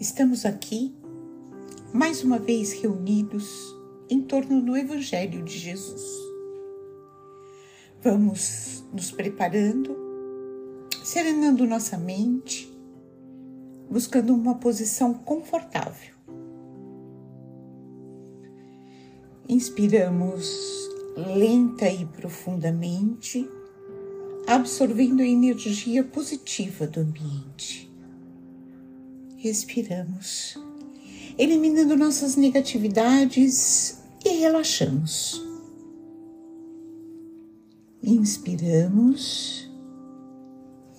Estamos aqui, mais uma vez reunidos em torno do Evangelho de Jesus. Vamos nos preparando, serenando nossa mente, buscando uma posição confortável. Inspiramos lenta e profundamente, absorvendo a energia positiva do ambiente respiramos, eliminando nossas negatividades e relaxamos. Inspiramos,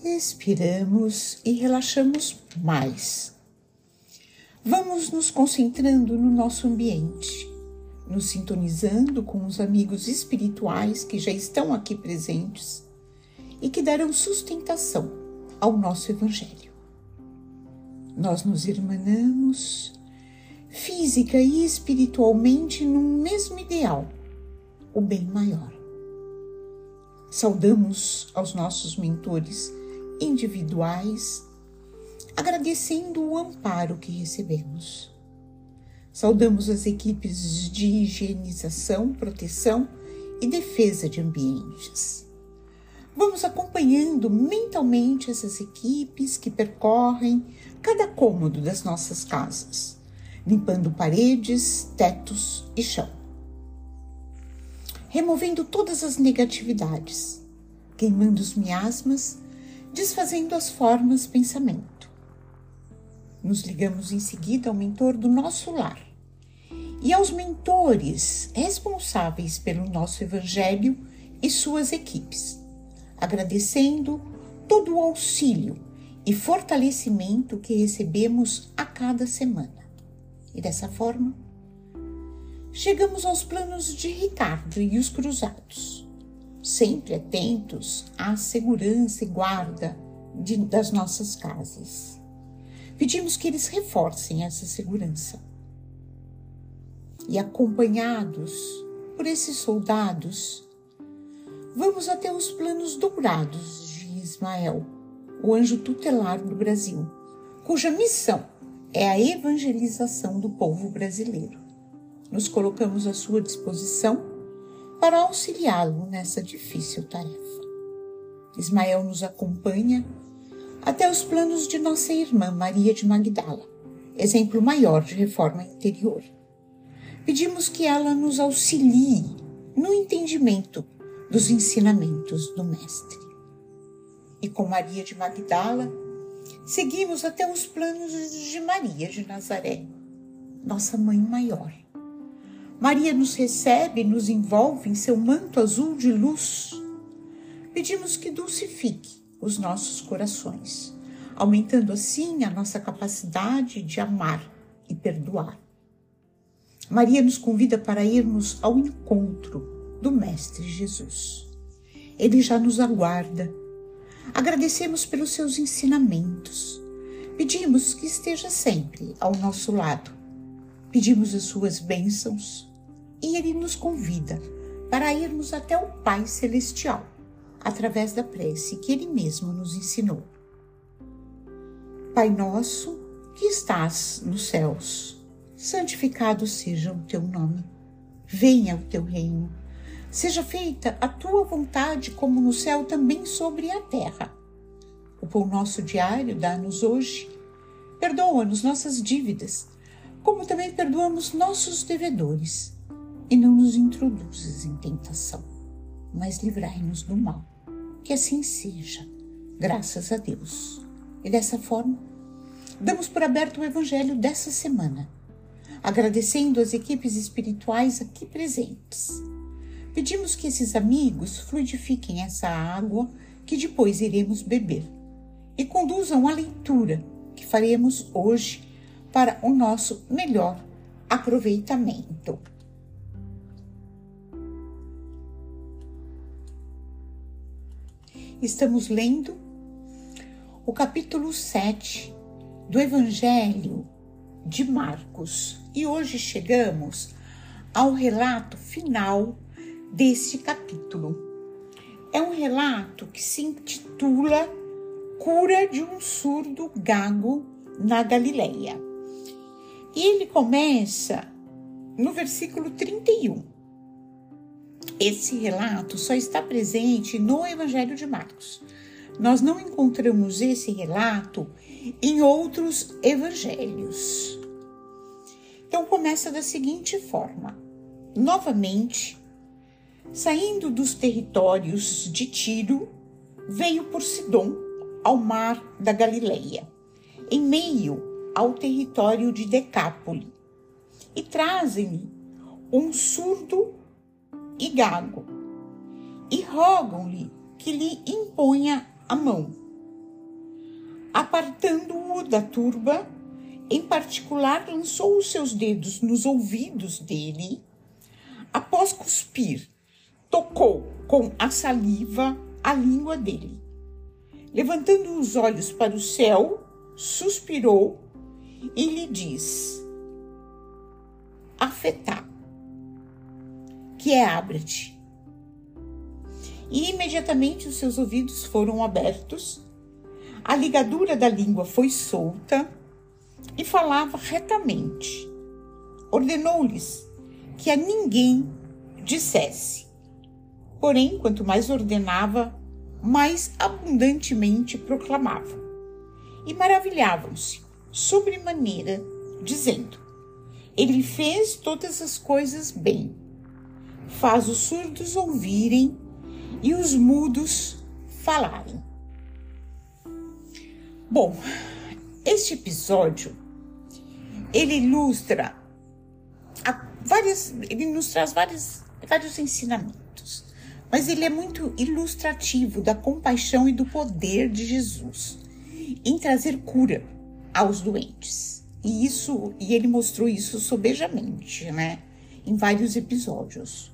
expiramos e relaxamos mais. Vamos nos concentrando no nosso ambiente, nos sintonizando com os amigos espirituais que já estão aqui presentes e que darão sustentação ao nosso Evangelho nós nos irmanamos física e espiritualmente num mesmo ideal, o bem maior. Saudamos aos nossos mentores individuais, agradecendo o amparo que recebemos. Saudamos as equipes de higienização, proteção e defesa de ambientes. Vamos acompanhando mentalmente essas equipes que percorrem cada cômodo das nossas casas, limpando paredes, tetos e chão. Removendo todas as negatividades, queimando os miasmas, desfazendo as formas pensamento. Nos ligamos em seguida ao mentor do nosso lar e aos mentores responsáveis pelo nosso evangelho e suas equipes, agradecendo todo o auxílio e fortalecimento que recebemos a cada semana. E dessa forma, chegamos aos planos de Ricardo e os cruzados, sempre atentos à segurança e guarda de, das nossas casas. Pedimos que eles reforcem essa segurança. E acompanhados por esses soldados, vamos até os planos dourados de Ismael o anjo tutelar do Brasil, cuja missão é a evangelização do povo brasileiro. Nos colocamos à sua disposição para auxiliá-lo nessa difícil tarefa. Ismael nos acompanha até os planos de nossa irmã Maria de Magdala, exemplo maior de reforma interior. Pedimos que ela nos auxilie no entendimento dos ensinamentos do Mestre e com Maria de Magdala, seguimos até os planos de Maria de Nazaré, nossa mãe maior. Maria nos recebe e nos envolve em seu manto azul de luz. Pedimos que dulcifique os nossos corações, aumentando assim a nossa capacidade de amar e perdoar. Maria nos convida para irmos ao encontro do Mestre Jesus. Ele já nos aguarda Agradecemos pelos seus ensinamentos. Pedimos que esteja sempre ao nosso lado. Pedimos as suas bênçãos e ele nos convida para irmos até o Pai Celestial, através da prece que ele mesmo nos ensinou. Pai nosso, que estás nos céus, santificado seja o teu nome. Venha o teu reino Seja feita a tua vontade, como no céu, também sobre a terra. O pão nosso diário dá-nos hoje. Perdoa-nos nossas dívidas, como também perdoamos nossos devedores. E não nos introduzes em tentação, mas livrai-nos do mal. Que assim seja, graças a Deus. E dessa forma, damos por aberto o Evangelho dessa semana, agradecendo as equipes espirituais aqui presentes Pedimos que esses amigos fluidifiquem essa água que depois iremos beber e conduzam a leitura que faremos hoje para o nosso melhor aproveitamento. Estamos lendo o capítulo 7 do Evangelho de Marcos e hoje chegamos ao relato final deste capítulo. É um relato que se intitula Cura de um surdo gago na Galileia. E ele começa no versículo 31. Esse relato só está presente no Evangelho de Marcos. Nós não encontramos esse relato em outros evangelhos. Então começa da seguinte forma: novamente, saindo dos territórios de Tiro, veio por Sidom ao mar da Galileia, em meio ao território de Decápole, e trazem-lhe um surdo e gago, e rogam-lhe que lhe imponha a mão. Apartando-o da turba, em particular lançou os seus dedos nos ouvidos dele, após cuspir, tocou com a saliva a língua dele. Levantando os olhos para o céu, suspirou e lhe diz: Afetar, que é abre-te. E imediatamente os seus ouvidos foram abertos, a ligadura da língua foi solta e falava retamente. Ordenou-lhes que a ninguém dissesse. Porém, quanto mais ordenava, mais abundantemente proclamava. E maravilhavam-se sobremaneira, dizendo: Ele fez todas as coisas bem, faz os surdos ouvirem e os mudos falarem. Bom, este episódio ele ilustra várias, ele nos traz vários, vários ensinamentos, mas ele é muito ilustrativo da compaixão e do poder de Jesus em trazer cura aos doentes. E isso, e ele mostrou isso sobejamente, né, em vários episódios.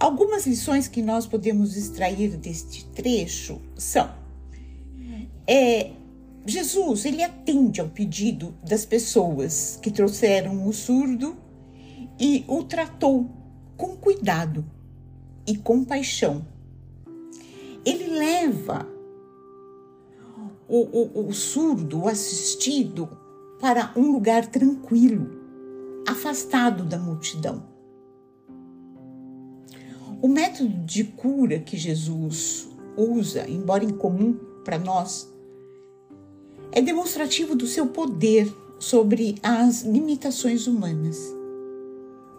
Algumas lições que nós podemos extrair deste trecho são: é, Jesus ele atende ao pedido das pessoas que trouxeram o surdo e o tratou com cuidado e compaixão. Ele leva o, o, o surdo, o assistido, para um lugar tranquilo, afastado da multidão. O método de cura que Jesus usa, embora incomum para nós, é demonstrativo do seu poder sobre as limitações humanas.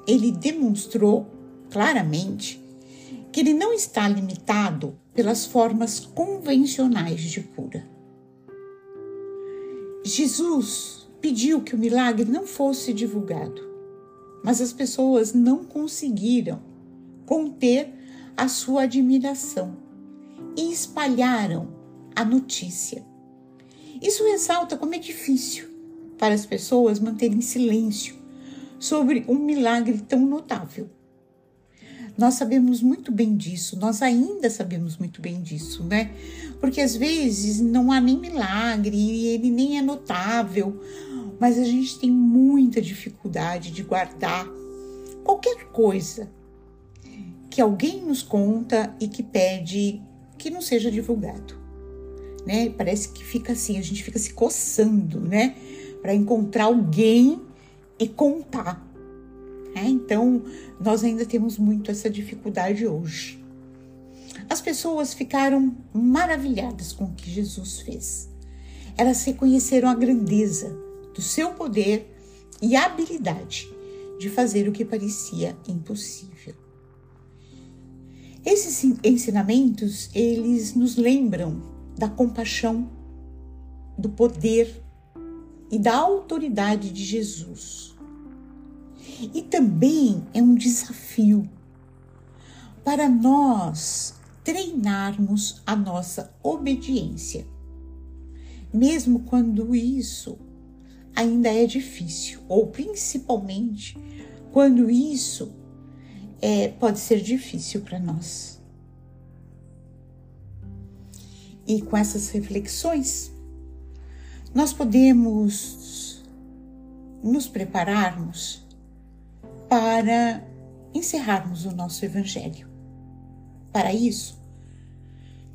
Ele demonstrou claramente que ele não está limitado pelas formas convencionais de cura. Jesus pediu que o milagre não fosse divulgado, mas as pessoas não conseguiram conter a sua admiração e espalharam a notícia. Isso ressalta como é difícil para as pessoas manterem silêncio sobre um milagre tão notável. Nós sabemos muito bem disso, nós ainda sabemos muito bem disso, né? Porque às vezes não há nem milagre e ele nem é notável, mas a gente tem muita dificuldade de guardar qualquer coisa que alguém nos conta e que pede que não seja divulgado, né? Parece que fica assim, a gente fica se coçando, né? Para encontrar alguém e contar. É, então, nós ainda temos muito essa dificuldade hoje. As pessoas ficaram maravilhadas com o que Jesus fez. Elas reconheceram a grandeza do seu poder e a habilidade de fazer o que parecia impossível. Esses ensinamentos, eles nos lembram da compaixão, do poder e da autoridade de Jesus e também é um desafio para nós treinarmos a nossa obediência, mesmo quando isso ainda é difícil, ou principalmente quando isso é, pode ser difícil para nós. E com essas reflexões, nós podemos nos prepararmos para encerrarmos o nosso Evangelho. Para isso,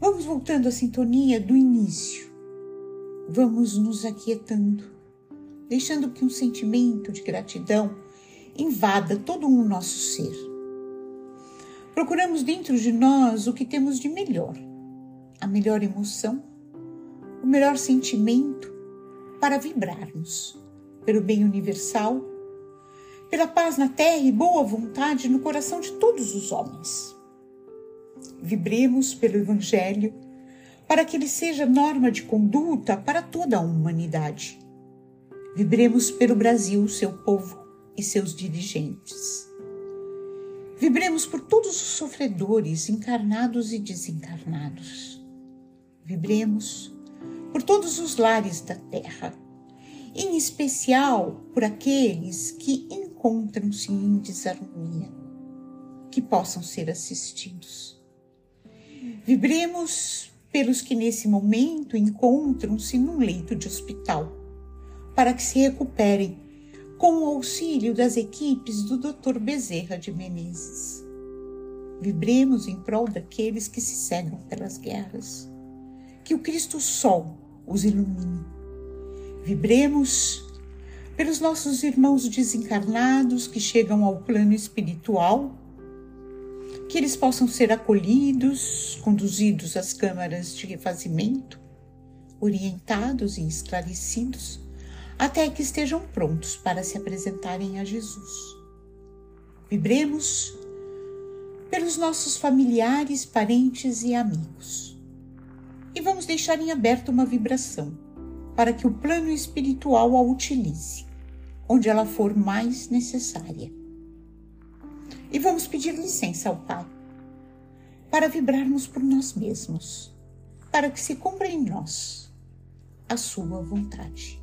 vamos voltando à sintonia do início. Vamos nos aquietando, deixando que um sentimento de gratidão invada todo o nosso ser. Procuramos dentro de nós o que temos de melhor, a melhor emoção, o melhor sentimento para vibrarmos pelo bem universal, pela paz na terra e boa vontade no coração de todos os homens. Vibremos pelo Evangelho para que ele seja norma de conduta para toda a humanidade. Vibremos pelo Brasil, seu povo e seus dirigentes. Vibremos por todos os sofredores, encarnados e desencarnados. Vibremos por todos os lares da terra, em especial por aqueles que encontram-se em desarmonia, que possam ser assistidos. Vibremos pelos que nesse momento encontram-se num leito de hospital, para que se recuperem com o auxílio das equipes do Dr. Bezerra de Menezes. Vibremos em prol daqueles que se cegam pelas guerras. Que o Cristo Sol os ilumine. Vibremos pelos nossos irmãos desencarnados que chegam ao plano espiritual que eles possam ser acolhidos, conduzidos às câmaras de refazimento, orientados e esclarecidos, até que estejam prontos para se apresentarem a Jesus. Vibremos pelos nossos familiares, parentes e amigos. E vamos deixar em aberto uma vibração para que o plano espiritual a utilize, onde ela for mais necessária e vamos pedir licença ao Pai para vibrarmos por nós mesmos, para que se cumpra em nós a Sua vontade.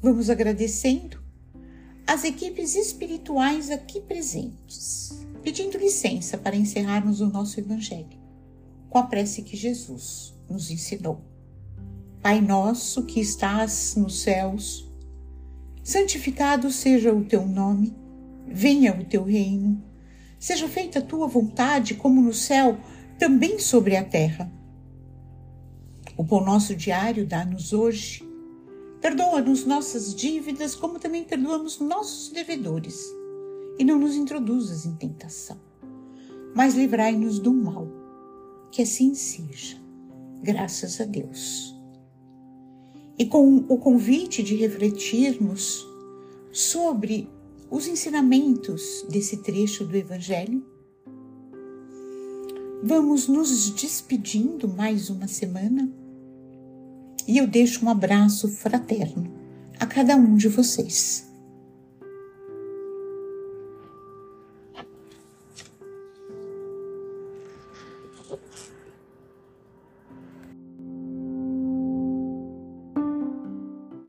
Vamos agradecendo as equipes espirituais aqui presentes, pedindo licença para encerrarmos o nosso Evangelho com a prece que Jesus nos ensinou. Pai nosso que estás nos céus, santificado seja o teu nome venha o teu reino. Seja feita a tua vontade, como no céu, também sobre a terra. O pão nosso diário dá-nos hoje. Perdoa-nos nossas dívidas, como também perdoamos nossos devedores. E não nos introduzas em tentação, mas livrai-nos do mal. Que assim seja. Graças a Deus. E com o convite de refletirmos sobre os ensinamentos desse trecho do Evangelho. Vamos nos despedindo mais uma semana e eu deixo um abraço fraterno a cada um de vocês.